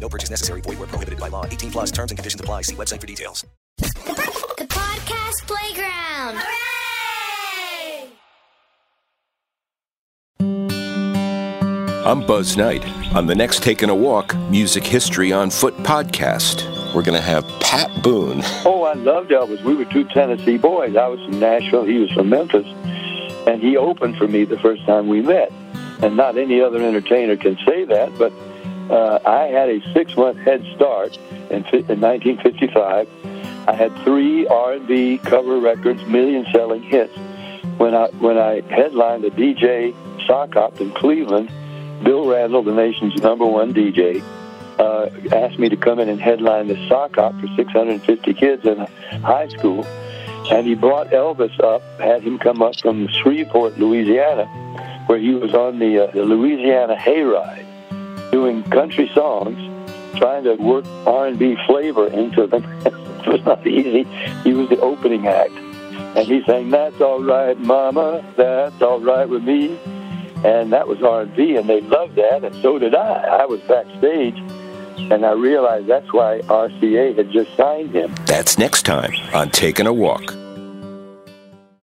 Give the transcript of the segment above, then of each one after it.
No purchase necessary. Void where prohibited by law. 18 plus terms and conditions apply. See website for details. The podcast playground. I'm Buzz Knight. On the next Taking a Walk Music History on Foot podcast, we're going to have Pat Boone. Oh, I loved Elvis. We were two Tennessee boys. I was from Nashville. He was from Memphis. And he opened for me the first time we met. And not any other entertainer can say that, but uh, I had a six-month head start in, in 1955. I had three R&B cover records, million-selling hits. When I when I headlined the DJ sock hop in Cleveland, Bill Randle, the nation's number one DJ, uh, asked me to come in and headline the sock hop for 650 kids in a high school. And he brought Elvis up, had him come up from Shreveport, Louisiana, where he was on the, uh, the Louisiana Hayride, doing country songs, trying to work R&B flavor into them. it was not easy. He was the opening act. And he sang, that's all right, mama, that's all right with me and that was R&B, and they loved that, and so did I. I was backstage, and I realized that's why RCA had just signed him. That's next time on Taking a Walk.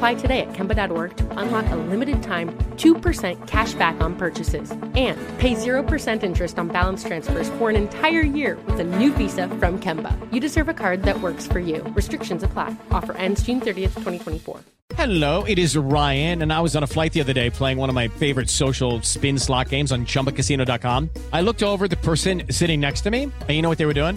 Apply today at Kemba.org to unlock a limited time 2% cash back on purchases and pay 0% interest on balance transfers for an entire year with a new visa from Kemba. You deserve a card that works for you. Restrictions apply. Offer ends June 30th, 2024. Hello, it is Ryan, and I was on a flight the other day playing one of my favorite social spin slot games on chumbacasino.com. I looked over the person sitting next to me, and you know what they were doing?